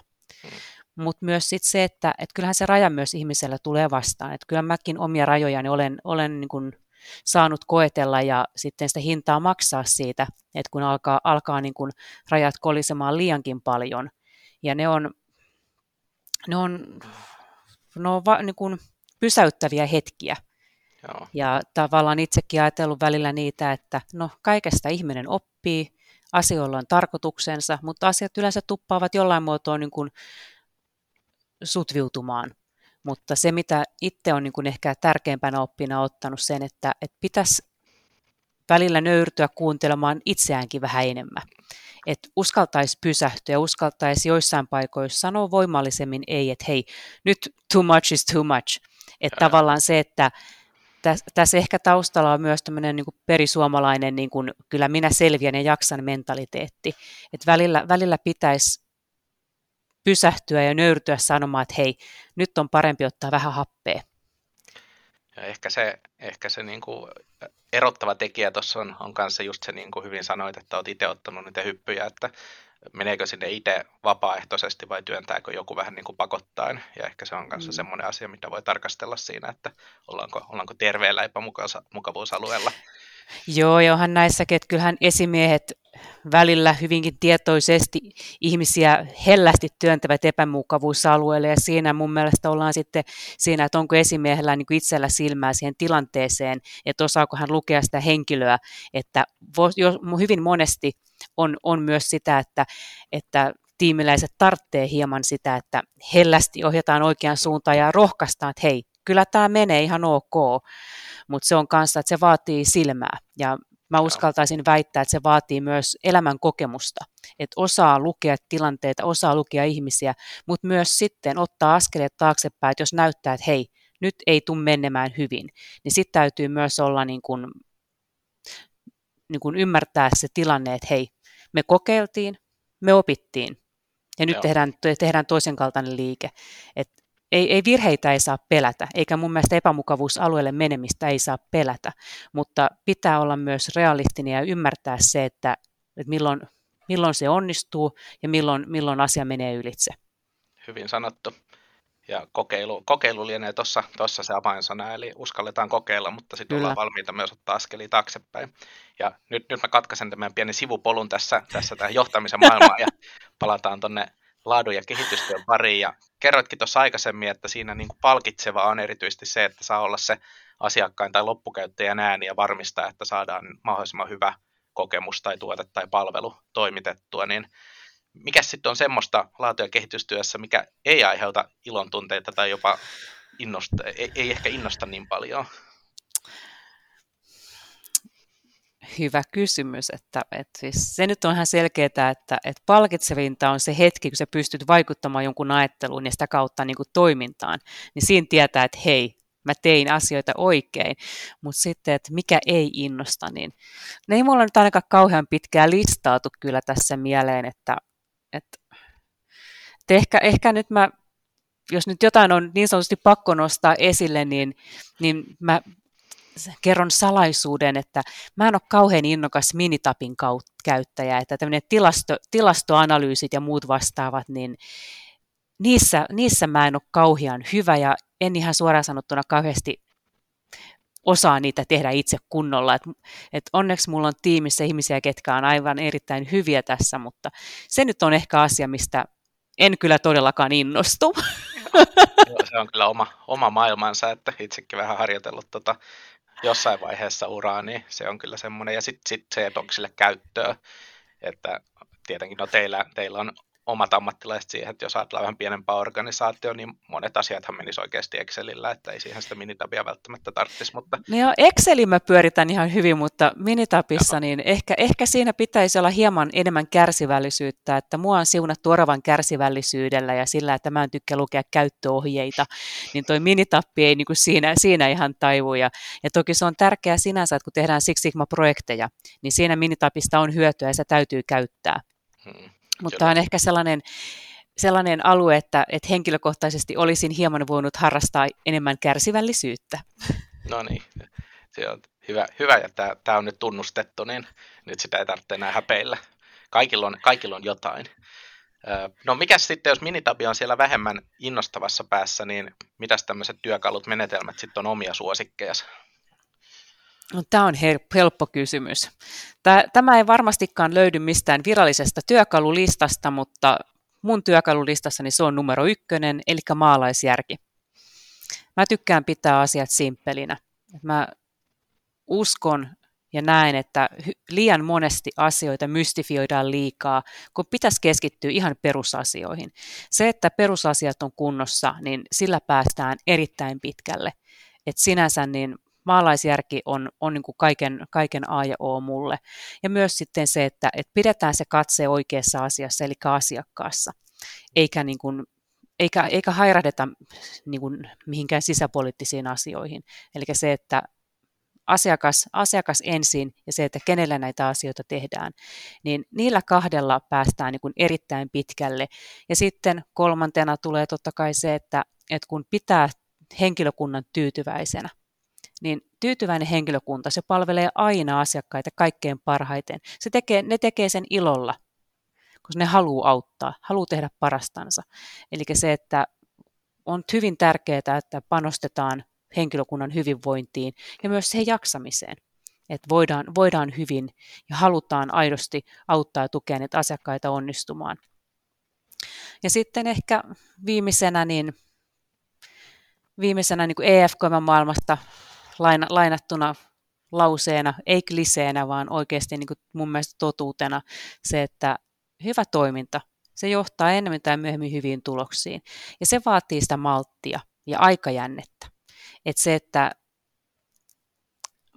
Mutta myös sit se, että et kyllähän se raja myös ihmisellä tulee vastaan. Et kyllä mäkin omia rajojani olen, olen niin kun saanut koetella ja sitten sitä hintaa maksaa siitä, että kun alkaa, alkaa niin kun rajat kolisemaan liiankin paljon. Ja ne on, ne on, ne on va, niin kun pysäyttäviä hetkiä. Joo. Ja tavallaan itsekin ajatellut välillä niitä, että no kaikesta ihminen oppii, asioilla on tarkoituksensa, mutta asiat yleensä tuppaavat jollain muotoa niin kuin sutviutumaan. Mutta se, mitä itse on niin kuin ehkä tärkeimpänä oppina ottanut sen, että, että pitäisi välillä nöyrtyä kuuntelemaan itseäänkin vähän enemmän. Että uskaltaisi pysähtyä, uskaltaisi joissain paikoissa sanoa voimallisemmin ei, että hei, nyt too much is too much. Että tavallaan se, että tässä ehkä taustalla on myös tämmöinen niin perisuomalainen, niin kuin, kyllä minä selviän ja jaksan mentaliteetti. Että välillä, välillä pitäisi pysähtyä ja nöyrtyä sanomaan, että hei, nyt on parempi ottaa vähän happea. Ja ehkä se, ehkä se niin kuin erottava tekijä tuossa on, on kanssa just se, niin kuin hyvin sanoit, että olet itse ottanut niitä hyppyjä, että meneekö sinne itse vapaaehtoisesti vai työntääkö joku vähän niin kuin pakottaen. Ja ehkä se on kanssa mm. semmoinen asia, mitä voi tarkastella siinä, että ollaanko, ollaanko terveellä epämukavuusalueella. Joo, johan näissäkin, että kyllähän esimiehet välillä hyvinkin tietoisesti ihmisiä hellästi työntävät epämukavuusalueelle. Ja siinä mun mielestä ollaan sitten siinä, että onko esimiehellä niin kuin itsellä silmää siihen tilanteeseen, että osaako hän lukea sitä henkilöä, että hyvin monesti on, on myös sitä, että, että tiimiläiset tarvitsee hieman sitä, että hellästi ohjataan oikeaan suuntaan ja rohkaistaan, että hei, kyllä tämä menee ihan ok, mutta se on kanssa, että se vaatii silmää. Ja mä uskaltaisin väittää, että se vaatii myös elämän kokemusta, että osaa lukea tilanteita, osaa lukea ihmisiä, mutta myös sitten ottaa askeleet taaksepäin, että jos näyttää, että hei, nyt ei tule menemään hyvin, niin sitten täytyy myös olla niin kuin, niin kuin ymmärtää se tilanne, että hei, me kokeiltiin, me opittiin, ja nyt tehdään, tehdään toisen kaltainen liike. Et ei, ei virheitä ei saa pelätä, eikä mun mielestä epämukavuusalueelle menemistä ei saa pelätä, mutta pitää olla myös realistinen ja ymmärtää se, että, että milloin, milloin se onnistuu ja milloin, milloin asia menee ylitse. Hyvin sanottu. Ja kokeilu, kokeilu lienee tuossa se avainsana, eli uskalletaan kokeilla, mutta sitten ollaan valmiita myös ottaa askelia taaksepäin. Ja nyt, nyt mä katkaisen tämän pienen sivupolun tässä, tässä tämän johtamisen maailmaan ja palataan tuonne laadun ja kehitystyön pariin. Ja kerroitkin tuossa aikaisemmin, että siinä niin kuin palkitseva on erityisesti se, että saa olla se asiakkain tai loppukäyttäjän ääni ja varmistaa, että saadaan mahdollisimman hyvä kokemus tai tuote tai palvelu toimitettua, niin mikä sitten on semmoista laatu- ja kehitystyössä, mikä ei aiheuta ilon tunteita tai jopa innosta, ei, ei ehkä innosta niin paljon? Hyvä kysymys. Että, että siis se nyt on ihan selkeää, että, että palkitsevinta on se hetki, kun sä pystyt vaikuttamaan jonkun ajatteluun ja sitä kautta niin kuin toimintaan. Niin siinä tietää, että hei, mä tein asioita oikein, mutta sitten, että mikä ei innosta, niin ne ei mulla nyt ainakaan kauhean pitkään listautu kyllä tässä mieleen, että, että, että ehkä, ehkä nyt mä, jos nyt jotain on niin sanotusti pakko nostaa esille, niin, niin mä kerron salaisuuden, että mä en ole kauhean innokas Minitapin käyttäjä, että tämmöinen tilasto, tilastoanalyysit ja muut vastaavat, niin niissä, niissä mä en ole kauhean hyvä ja en ihan suoraan sanottuna kauheasti osaa niitä tehdä itse kunnolla. Et, et onneksi mulla on tiimissä ihmisiä, ketkä on aivan erittäin hyviä tässä, mutta se nyt on ehkä asia, mistä en kyllä todellakaan innostu. se on kyllä oma, oma maailmansa, että itsekin vähän harjoitellut tota jossain vaiheessa uraa, niin se on kyllä semmoinen. Ja sitten sit onko sille käyttöä. että tietenkin no teillä, teillä on omat ammattilaiset siihen, että jos ajatellaan vähän pienempää organisaatio, niin monet asiathan menisivät oikeasti Excelillä, että ei siihen sitä Minitabia välttämättä tarvitsisi. Mutta... No joo, Excelin mä pyöritän ihan hyvin, mutta Minitabissa Jaha. niin ehkä, ehkä siinä pitäisi olla hieman enemmän kärsivällisyyttä, että mua on siunattu oravan kärsivällisyydellä ja sillä, että mä en tykkää lukea käyttöohjeita, niin toi Minitappi ei niin kuin siinä, siinä ihan taivu. Ja, ja toki se on tärkeää sinänsä, että kun tehdään Six Sigma-projekteja, niin siinä Minitapista on hyötyä ja se täytyy käyttää. Hmm. Mutta tämä on ehkä sellainen, sellainen alue, että, että henkilökohtaisesti olisin hieman voinut harrastaa enemmän kärsivällisyyttä. No niin, se on hyvä, hyvä ja tämä, tämä on nyt tunnustettu, niin nyt sitä ei tarvitse enää häpeillä. Kaikilla on, kaikilla on jotain. No mikä sitten, jos Minitabi on siellä vähemmän innostavassa päässä, niin mitäs tämmöiset työkalut, menetelmät sitten on omia suosikkeja? No, tämä on helppo kysymys. Tämä ei varmastikaan löydy mistään virallisesta työkalulistasta, mutta mun työkalulistassani se on numero ykkönen, eli maalaisjärki. Mä tykkään pitää asiat simppelinä. Mä uskon ja näen, että liian monesti asioita mystifioidaan liikaa, kun pitäisi keskittyä ihan perusasioihin. Se, että perusasiat on kunnossa, niin sillä päästään erittäin pitkälle. Et sinänsä niin maalaisjärki on, on niin kuin kaiken, kaiken A ja O mulle. Ja myös sitten se, että, että pidetään se katse oikeassa asiassa, eli asiakkaassa, eikä, niin kuin, eikä, eikä hairahdeta niin kuin mihinkään sisäpoliittisiin asioihin. Eli se, että asiakas, asiakas ensin ja se, että kenellä näitä asioita tehdään, niin niillä kahdella päästään niin kuin erittäin pitkälle. Ja sitten kolmantena tulee totta kai se, että, että kun pitää henkilökunnan tyytyväisenä, niin tyytyväinen henkilökunta, se palvelee aina asiakkaita kaikkein parhaiten. Se tekee, ne tekee sen ilolla, koska ne haluaa auttaa, haluaa tehdä parastansa. Eli se, että on hyvin tärkeää, että panostetaan henkilökunnan hyvinvointiin ja myös siihen jaksamiseen. Että voidaan, voidaan hyvin ja halutaan aidosti auttaa ja tukea niitä asiakkaita onnistumaan. Ja sitten ehkä viimeisenä, niin viimeisenä niin EFKM-maailmasta laina, lainattuna lauseena, ei kliseenä, vaan oikeasti niin kuin mun mielestä totuutena se, että hyvä toiminta, se johtaa enemmän tai myöhemmin hyviin tuloksiin. Ja se vaatii sitä malttia ja aikajännettä. Että se, että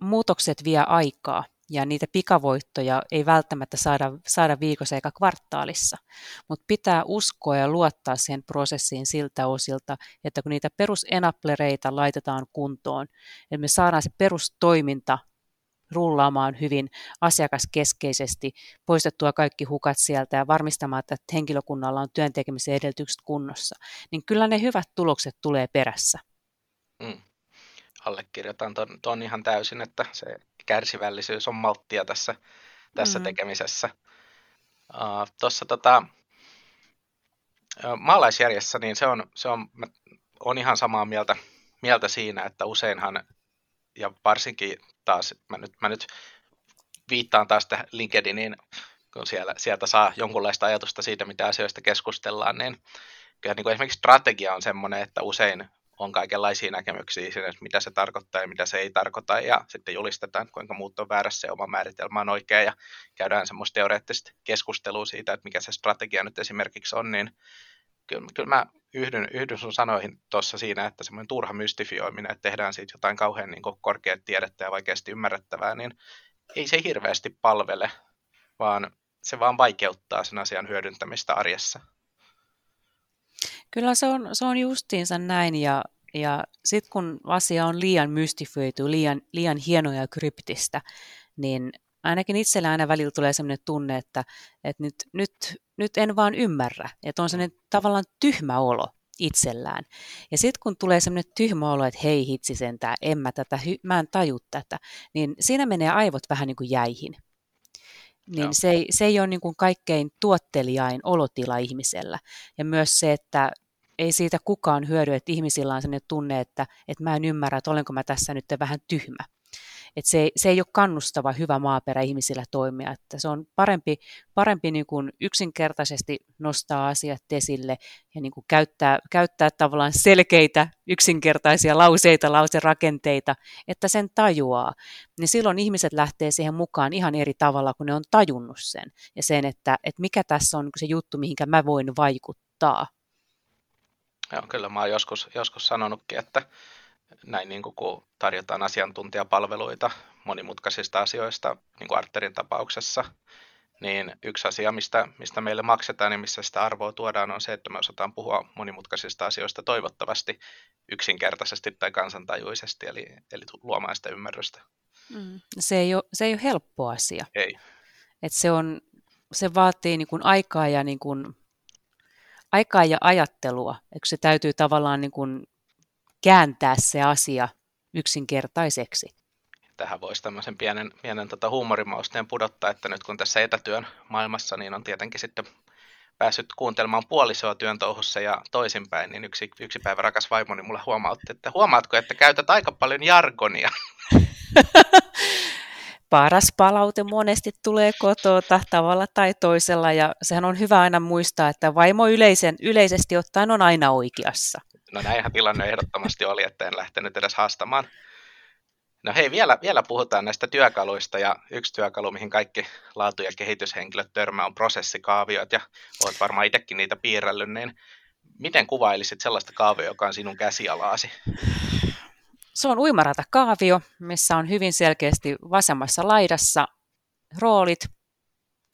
muutokset vie aikaa ja niitä pikavoittoja ei välttämättä saada, saada viikossa eikä kvartaalissa, mutta pitää uskoa ja luottaa siihen prosessiin siltä osilta, että kun niitä perusenaplereita laitetaan kuntoon, että me saadaan se perustoiminta rullaamaan hyvin asiakaskeskeisesti, poistettua kaikki hukat sieltä ja varmistamaan, että henkilökunnalla on työntekemisen edellytykset kunnossa, niin kyllä ne hyvät tulokset tulee perässä. Mm. Allekirjoitan tuon ihan täysin, että se kärsivällisyys on malttia tässä, tässä mm. tekemisessä. Uh, Tuossa tota, maalaisjärjessä, niin se on, se on, mä on ihan samaa mieltä, mieltä siinä, että useinhan, ja varsinkin taas, mä nyt, mä nyt viittaan taas tähän LinkedIniin, kun siellä, sieltä saa jonkunlaista ajatusta siitä, mitä asioista keskustellaan, niin kyllä niin kuin esimerkiksi strategia on semmoinen, että usein on kaikenlaisia näkemyksiä siinä, että mitä se tarkoittaa ja mitä se ei tarkoita, ja sitten julistetaan, kuinka muut on väärässä ja oma määritelmä on oikea, ja käydään semmoista teoreettista keskustelua siitä, että mikä se strategia nyt esimerkiksi on, niin kyllä, kyllä mä yhdyn, yhdyn sun sanoihin tuossa siinä, että semmoinen turha mystifioiminen, että tehdään siitä jotain kauhean niin korkeat tiedettä ja vaikeasti ymmärrettävää, niin ei se hirveästi palvele, vaan se vaan vaikeuttaa sen asian hyödyntämistä arjessa. Kyllä se on, se on justiinsa näin ja, ja sitten kun asia on liian mystifioitu, liian, liian hienoa ja kryptistä, niin ainakin itsellä aina välillä tulee sellainen tunne, että, että nyt, nyt, nyt en vaan ymmärrä, että on sellainen tavallaan tyhmä olo itsellään. Ja sitten kun tulee sellainen tyhmä olo, että hei hitsi sentään, en mä, tätä, mä en taju tätä, niin siinä menee aivot vähän niin kuin jäihin. Niin se ei, se ei ole niin kuin kaikkein tuottelijain olotila ihmisellä. Ja myös se, että ei siitä kukaan hyödy, että ihmisillä on sellainen tunne, että, että mä en ymmärrä, että olenko mä tässä nyt vähän tyhmä. että se, se ei ole kannustava hyvä maaperä ihmisillä toimia, että se on parempi, parempi niin kuin yksinkertaisesti nostaa asiat esille ja niin kuin käyttää, käyttää tavallaan selkeitä, yksinkertaisia lauseita, lauserakenteita, että sen tajuaa. Niin silloin ihmiset lähtee siihen mukaan ihan eri tavalla, kun ne on tajunnut sen ja sen, että, että mikä tässä on se juttu, mihinkä mä voin vaikuttaa. Joo, kyllä mä oon joskus, joskus sanonutkin, että näin niin kuin kun tarjotaan asiantuntijapalveluita monimutkaisista asioista, niin kuin Arterin tapauksessa, niin yksi asia, mistä, mistä meille maksetaan ja missä sitä arvoa tuodaan, on se, että me osataan puhua monimutkaisista asioista toivottavasti yksinkertaisesti tai kansantajuisesti, eli, eli luomaan sitä ymmärrystä. Mm. Se, ei ole, se ei ole helppo asia. Ei. Et se, on, se vaatii niin kuin aikaa, ja niin kuin, aikaa ja ajattelua, eikö se täytyy tavallaan niin kuin kääntää se asia yksinkertaiseksi. Tähän voisi tämmöisen pienen, pienen tota huumorimausteen pudottaa, että nyt kun tässä etätyön maailmassa, niin on tietenkin sitten päässyt kuuntelemaan puolisoa työn touhussa ja toisinpäin, niin yksi, yksi päivä rakas vaimoni mulle huomautti, että huomaatko, että käytät aika paljon jargonia. Paras palaute monesti tulee kotota tavalla tai toisella ja sehän on hyvä aina muistaa, että vaimo yleisen, yleisesti ottaen on aina oikeassa. No näinhän tilanne ehdottomasti oli, että en lähtenyt edes haastamaan. No hei, vielä, vielä puhutaan näistä työkaluista ja yksi työkalu, mihin kaikki laatu- ja kehityshenkilöt törmää on prosessikaaviot ja olet varmaan itsekin niitä piirrellyt, niin miten kuvailisit sellaista kaavioa, joka on sinun käsialaasi? Se on uimarata-kaavio, missä on hyvin selkeästi vasemmassa laidassa roolit,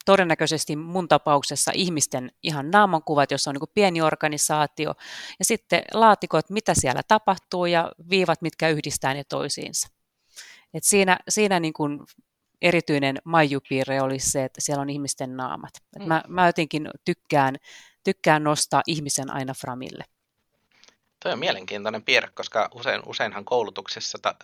todennäköisesti mun tapauksessa ihmisten ihan naamankuvat, jos on niin pieni organisaatio, ja sitten laatikot, mitä siellä tapahtuu, ja viivat, mitkä yhdistää ne toisiinsa. Et siinä siinä niin kuin erityinen maijupiirre olisi se, että siellä on ihmisten naamat. Et mä, mm. mä jotenkin tykkään, tykkään nostaa ihmisen aina framille. Tuo on mielenkiintoinen piirre, koska usein, useinhan koulutuksessa ta,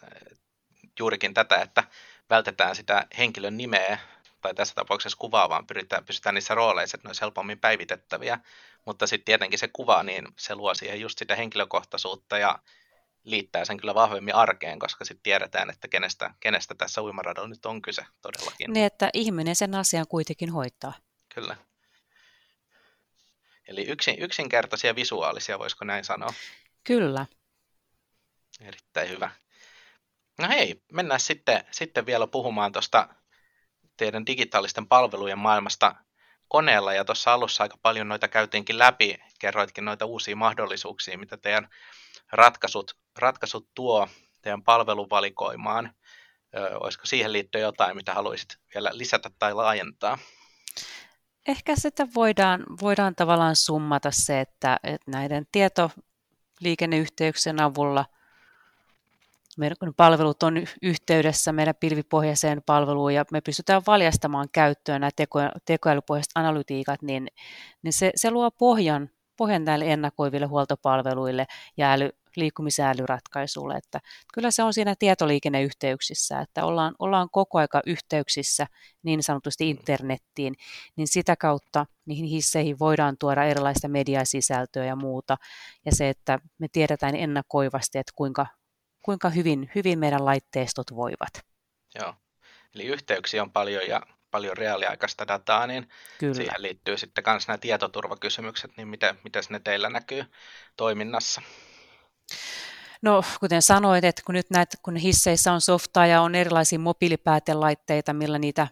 juurikin tätä, että vältetään sitä henkilön nimeä tai tässä tapauksessa kuvaa, vaan pyritään, pysytään niissä rooleissa, että ne olisi helpommin päivitettäviä. Mutta sitten tietenkin se kuva, niin se luo siihen just sitä henkilökohtaisuutta ja liittää sen kyllä vahvemmin arkeen, koska sitten tiedetään, että kenestä, kenestä tässä uimaradalla nyt on kyse todellakin. Niin, että ihminen sen asian kuitenkin hoitaa. Kyllä. Eli yksin, yksinkertaisia visuaalisia, voisiko näin sanoa? Kyllä. Erittäin hyvä. No hei, mennään sitten, sitten vielä puhumaan tuosta teidän digitaalisten palvelujen maailmasta koneella, ja tuossa alussa aika paljon noita käytiinkin läpi, kerroitkin noita uusia mahdollisuuksia, mitä teidän ratkaisut, ratkaisut tuo teidän palveluvalikoimaan. Ö, olisiko siihen liittyen jotain, mitä haluaisit vielä lisätä tai laajentaa? Ehkä sitä voidaan, voidaan tavallaan summata se, että, että näiden tietoliikenneyhteyksien avulla. Meidän palvelut on yhteydessä meidän pilvipohjaiseen palveluun ja me pystytään valjastamaan käyttöön nämä teko, tekoälypohjaiset analytiikat, niin, niin se, se luo pohjan, pohjan näille ennakoiville huoltopalveluille ja äly, liikkumisäälyratkaisulle. Että kyllä se on siinä tietoliikenneyhteyksissä, että ollaan, ollaan koko aika yhteyksissä niin sanotusti internettiin, niin sitä kautta niihin hisseihin voidaan tuoda erilaista mediasisältöä ja muuta. Ja se, että me tiedetään ennakoivasti, että kuinka, kuinka hyvin, hyvin meidän laitteistot voivat. Joo, eli yhteyksiä on paljon ja paljon reaaliaikaista dataa, niin Kyllä. siihen liittyy sitten myös nämä tietoturvakysymykset, niin miten, miten ne teillä näkyy toiminnassa? No, kuten sanoit, että kun nyt näet, kun hisseissä on softaa ja on erilaisia mobiilipäätelaitteita, millä niitä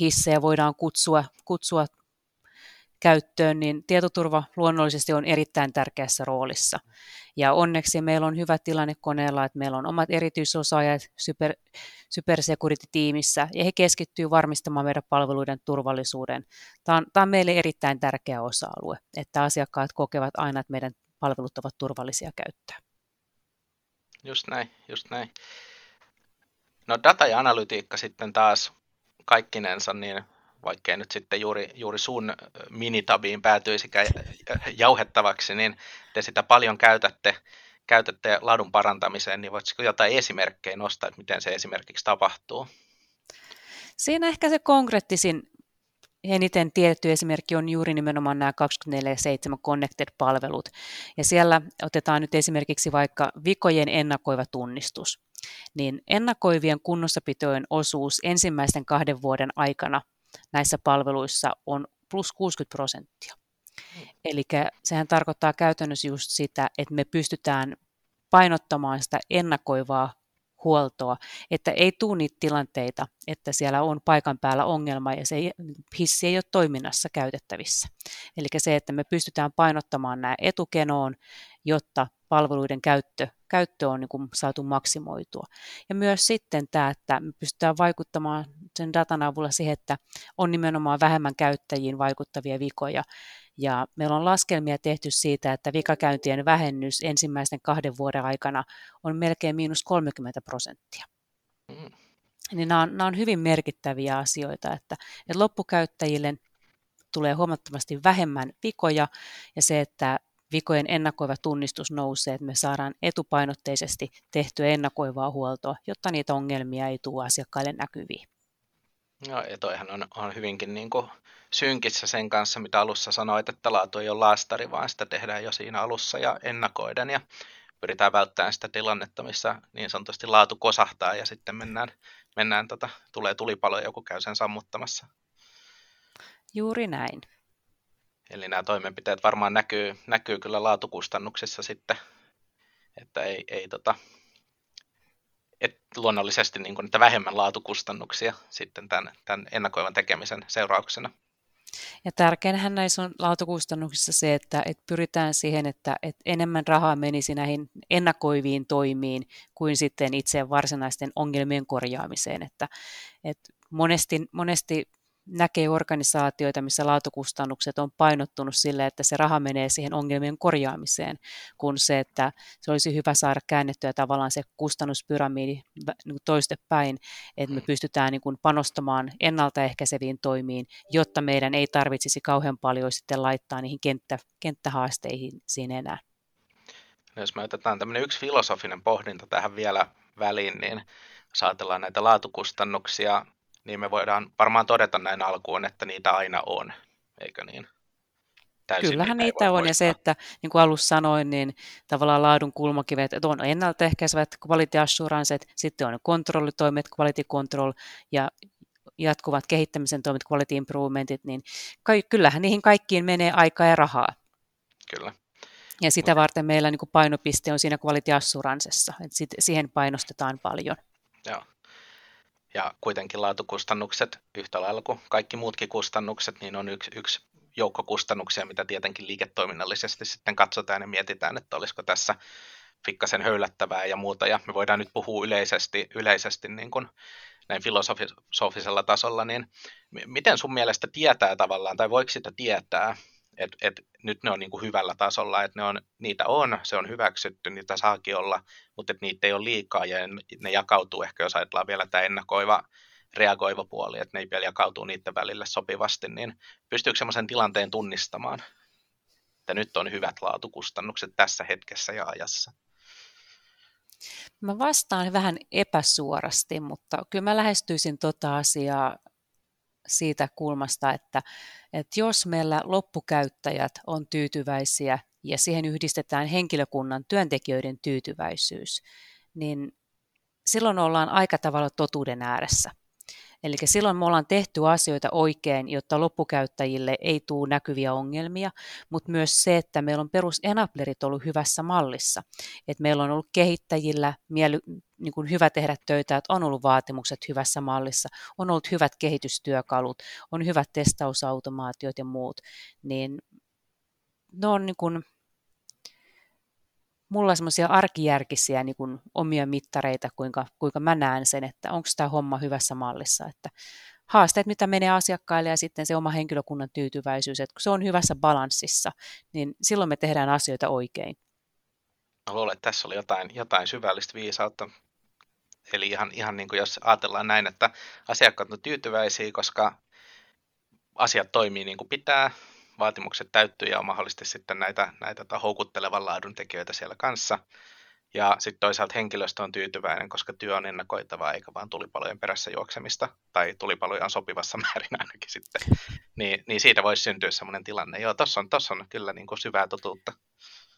hissejä voidaan kutsua, kutsua käyttöön, niin tietoturva luonnollisesti on erittäin tärkeässä roolissa. Ja onneksi meillä on hyvä tilanne koneella, että meillä on omat erityisosaajat super, Supersecurity-tiimissä, ja he keskittyvät varmistamaan meidän palveluiden turvallisuuden. Tämä on, tämä on meille erittäin tärkeä osa-alue, että asiakkaat kokevat aina, että meidän palvelut ovat turvallisia käyttää. Just näin, just näin. No data ja analytiikka sitten taas kaikkinensa, niin vaikkei nyt sitten juuri, juuri sun minitabiin päätyisikään jauhettavaksi, niin te sitä paljon käytätte, käytätte laadun parantamiseen, niin voisiko jotain esimerkkejä nostaa, että miten se esimerkiksi tapahtuu? Siinä ehkä se konkreettisin eniten tiedetty esimerkki on juuri nimenomaan nämä 24-7 Connected-palvelut. Ja siellä otetaan nyt esimerkiksi vaikka vikojen ennakoiva tunnistus. niin ennakoivien kunnossapitojen osuus ensimmäisten kahden vuoden aikana näissä palveluissa on plus 60 prosenttia. Eli sehän tarkoittaa käytännössä just sitä, että me pystytään painottamaan sitä ennakoivaa huoltoa, että ei tule niitä tilanteita, että siellä on paikan päällä ongelma ja se hissi ei ole toiminnassa käytettävissä. Eli se, että me pystytään painottamaan nämä etukenoon, jotta palveluiden käyttö, käyttö on niin kuin saatu maksimoitua. Ja myös sitten tämä, että me pystytään vaikuttamaan sen datan avulla siihen, että on nimenomaan vähemmän käyttäjiin vaikuttavia vikoja. Ja meillä on laskelmia tehty siitä, että vikakäyntien vähennys ensimmäisten kahden vuoden aikana on melkein miinus 30 prosenttia. Mm. Niin nämä, on, nämä on hyvin merkittäviä asioita, että, että loppukäyttäjille tulee huomattavasti vähemmän vikoja ja se, että vikojen ennakoiva tunnistus nousee, että me saadaan etupainotteisesti tehtyä ennakoivaa huoltoa, jotta niitä ongelmia ei tule asiakkaille näkyviin. No, ja toihan on, on hyvinkin niin kuin synkissä sen kanssa, mitä alussa sanoit, että laatu ei ole laastari, vaan sitä tehdään jo siinä alussa ja ennakoiden ja pyritään välttämään sitä tilannetta, missä niin sanotusti laatu kosahtaa ja sitten mennään, mennään tota, tulee tulipalo ja joku käy sen sammuttamassa. Juuri näin. Eli nämä toimenpiteet varmaan näkyy, näkyy kyllä laatukustannuksissa sitten, että ei, ei tota, et luonnollisesti niin kuin, että vähemmän laatukustannuksia sitten tämän, tämän ennakoivan tekemisen seurauksena. Ja tärkeinhän näissä on laatukustannuksissa se, että, että pyritään siihen, että, että enemmän rahaa menisi näihin ennakoiviin toimiin kuin sitten itse varsinaisten ongelmien korjaamiseen. Että, että monesti, monesti näkee organisaatioita, missä laatukustannukset on painottunut sille, että se raha menee siihen ongelmien korjaamiseen, kun se, että se olisi hyvä saada käännettyä tavallaan se kustannuspyramidi niin toistepäin, että me mm. pystytään niin kuin panostamaan ennaltaehkäiseviin toimiin, jotta meidän ei tarvitsisi kauhean paljon sitten laittaa niihin kenttä, kenttähaasteihin siinä enää. No jos me otetaan tämmöinen yksi filosofinen pohdinta tähän vielä väliin, niin jos ajatellaan näitä laatukustannuksia niin me voidaan varmaan todeta näin alkuun, että niitä aina on, eikö niin? Täysin Kyllähän niitä, niitä on, poistaa. ja se, että niin kuin alussa sanoin, niin tavallaan laadun kulmakivet, että on ennaltaehkäisevät quality assurancet, sitten on kontrollitoimet, quality control, ja jatkuvat kehittämisen toimet, quality improvementit, niin kyllähän niihin kaikkiin menee aikaa ja rahaa. Kyllä. Ja sitä varten meillä niin kuin painopiste on siinä quality assurancessa, että sit, siihen painostetaan paljon. Joo ja kuitenkin laatukustannukset yhtä lailla kuin kaikki muutkin kustannukset, niin on yksi, yksi joukko kustannuksia, mitä tietenkin liiketoiminnallisesti sitten katsotaan ja mietitään, että olisiko tässä fikkasen höylättävää ja muuta, ja me voidaan nyt puhua yleisesti, yleisesti niin kuin näin filosofisella tasolla, niin miten sun mielestä tietää tavallaan, tai voiko sitä tietää, että et nyt ne on niin kuin hyvällä tasolla, että ne on, niitä on, se on hyväksytty, niitä saakin olla, mutta että niitä ei ole liikaa ja ne jakautuu ehkä, jos ajatellaan vielä tämä ennakoiva, reagoiva puoli, että ne ei vielä jakautuu niiden välille sopivasti, niin pystyykö semmoisen tilanteen tunnistamaan, että nyt on hyvät laatukustannukset tässä hetkessä ja ajassa? Mä vastaan vähän epäsuorasti, mutta kyllä mä lähestyisin tota asiaa siitä kulmasta, että, että jos meillä loppukäyttäjät on tyytyväisiä ja siihen yhdistetään henkilökunnan työntekijöiden tyytyväisyys, niin silloin ollaan aika tavalla totuuden ääressä. Eli silloin me ollaan tehty asioita oikein, jotta loppukäyttäjille ei tule näkyviä ongelmia, mutta myös se, että meillä on perusenablerit ollut hyvässä mallissa. Että meillä on ollut kehittäjillä mieli, niin kuin hyvä tehdä töitä, että on ollut vaatimukset hyvässä mallissa, on ollut hyvät kehitystyökalut, on hyvät testausautomaatiot ja muut, niin ne on niin kuin, mulla on semmoisia arkijärkisiä niin kuin omia mittareita, kuinka, kuinka mä näen sen, että onko tämä homma hyvässä mallissa. Että haasteet, mitä menee asiakkaille ja sitten se oma henkilökunnan tyytyväisyys, että kun se on hyvässä balanssissa, niin silloin me tehdään asioita oikein. Mä luulen, että tässä oli jotain, jotain syvällistä viisautta. Eli ihan, ihan niin kuin jos ajatellaan näin, että asiakkaat on tyytyväisiä, koska asiat toimii niin kuin pitää, vaatimukset täyttyy ja on mahdollisesti sitten näitä, näitä tota, houkuttelevan laadun tekijöitä siellä kanssa. Ja sitten toisaalta henkilöstö on tyytyväinen, koska työ on ennakoitavaa eikä vaan tulipalojen perässä juoksemista, tai tulipaloja on sopivassa määrin ainakin sitten. Niin, niin siitä voisi syntyä sellainen tilanne. Joo, tuossa on, tossa on kyllä niin kuin syvää totuutta.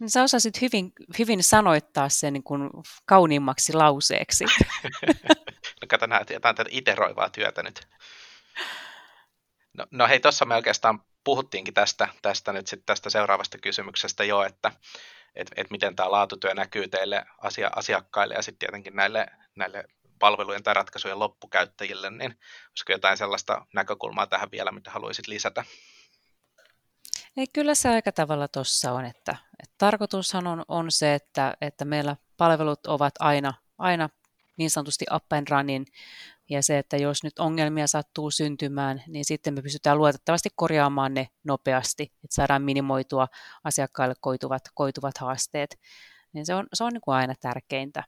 Niin sä osasit hyvin, hyvin sanoittaa sen niin kuin kauniimmaksi lauseeksi. no kato, näet jotain tätä iteroivaa työtä nyt. No, no hei, tuossa me oikeastaan puhuttiinkin tästä, tästä nyt sitten tästä seuraavasta kysymyksestä jo, että et, et miten tämä laatutyö näkyy teille asia, asiakkaille ja sitten tietenkin näille, näille palvelujen tai ratkaisujen loppukäyttäjille, niin olisiko jotain sellaista näkökulmaa tähän vielä, mitä haluaisit lisätä? Ei, kyllä se aika tavalla tuossa on, että, että tarkoitushan on, on se, että, että meillä palvelut ovat aina, aina niin sanotusti up and running, ja se, että jos nyt ongelmia sattuu syntymään, niin sitten me pystytään luotettavasti korjaamaan ne nopeasti, että saadaan minimoitua asiakkaille koituvat, koituvat haasteet. Niin se on, se on niin kuin aina tärkeintä.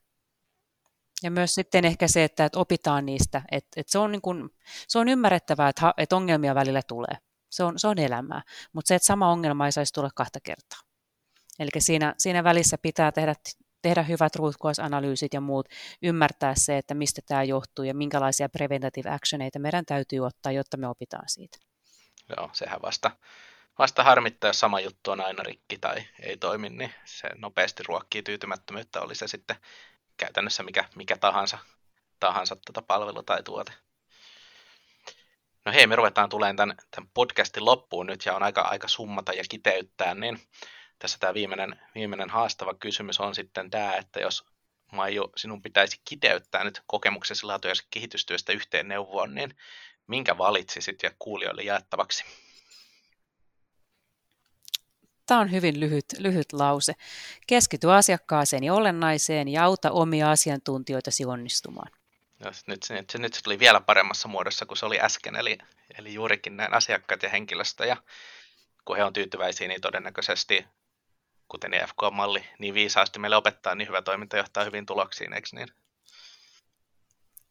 Ja myös sitten ehkä se, että, että opitaan niistä, että, että se, on niin kuin, se on ymmärrettävää, että, että ongelmia välillä tulee. Se on, se on elämää, mutta se, että sama ongelma ei saisi tulla kahta kertaa. Eli siinä, siinä välissä pitää tehdä tehdä hyvät root cause-analyysit ja muut, ymmärtää se, että mistä tämä johtuu ja minkälaisia preventative actioneita meidän täytyy ottaa, jotta me opitaan siitä. Joo, sehän vasta, vasta harmittaa, jos sama juttu on aina rikki tai ei toimi, niin se nopeasti ruokkii tyytymättömyyttä, oli se sitten käytännössä mikä, mikä tahansa, tahansa tätä palvelu tai tuote. No hei, me ruvetaan tulemaan tämän, tämän podcastin loppuun nyt ja on aika, aika summata ja kiteyttää, niin tässä tämä viimeinen, viimeinen haastava kysymys on sitten tämä, että jos Maiju, sinun pitäisi kiteyttää nyt kokemuksesi laatu- ja kehitystyöstä yhteen neuvoon, niin minkä valitsisit ja kuulijoille jaettavaksi? Tämä on hyvin lyhyt, lyhyt lause. Keskity asiakkaaseen ja olennaiseen ja auta omia asiantuntijoitasi onnistumaan. No, nyt, se, nyt, nyt se tuli vielä paremmassa muodossa kuin se oli äsken, eli, eli juurikin näin asiakkaat ja henkilöstö, ja kun he on tyytyväisiä, niin todennäköisesti kuten EFK-malli niin viisaasti meille opettaa, niin hyvä toiminta johtaa hyvin tuloksiin, eikö niin?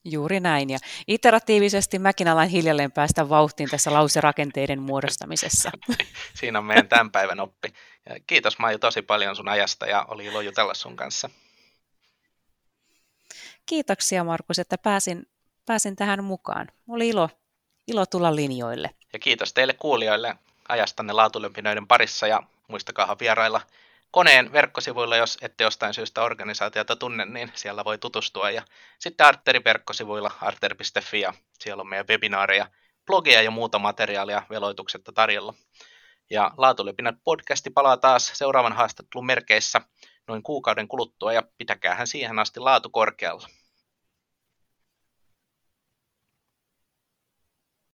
Juuri näin, ja iteratiivisesti mäkin alan hiljalleen päästä vauhtiin tässä lauserakenteiden muodostamisessa. Siinä on meidän tämän päivän oppi. Ja kiitos Maiju tosi paljon sun ajasta ja oli ilo jutella sun kanssa. Kiitoksia Markus, että pääsin, pääsin tähän mukaan. Oli ilo, ilo tulla linjoille. Ja kiitos teille kuulijoille ajastanne laatulempinöiden parissa ja muistakaa vierailla koneen verkkosivuilla, jos ette jostain syystä organisaatiota tunne, niin siellä voi tutustua. Ja sitten Arterin verkkosivuilla arter.fi ja siellä on meidän webinaareja, blogia ja muuta materiaalia veloituksetta tarjolla. Ja Laatulepinät podcasti palaa taas seuraavan haastattelun merkeissä noin kuukauden kuluttua ja pitäkäähän siihen asti laatu korkealla.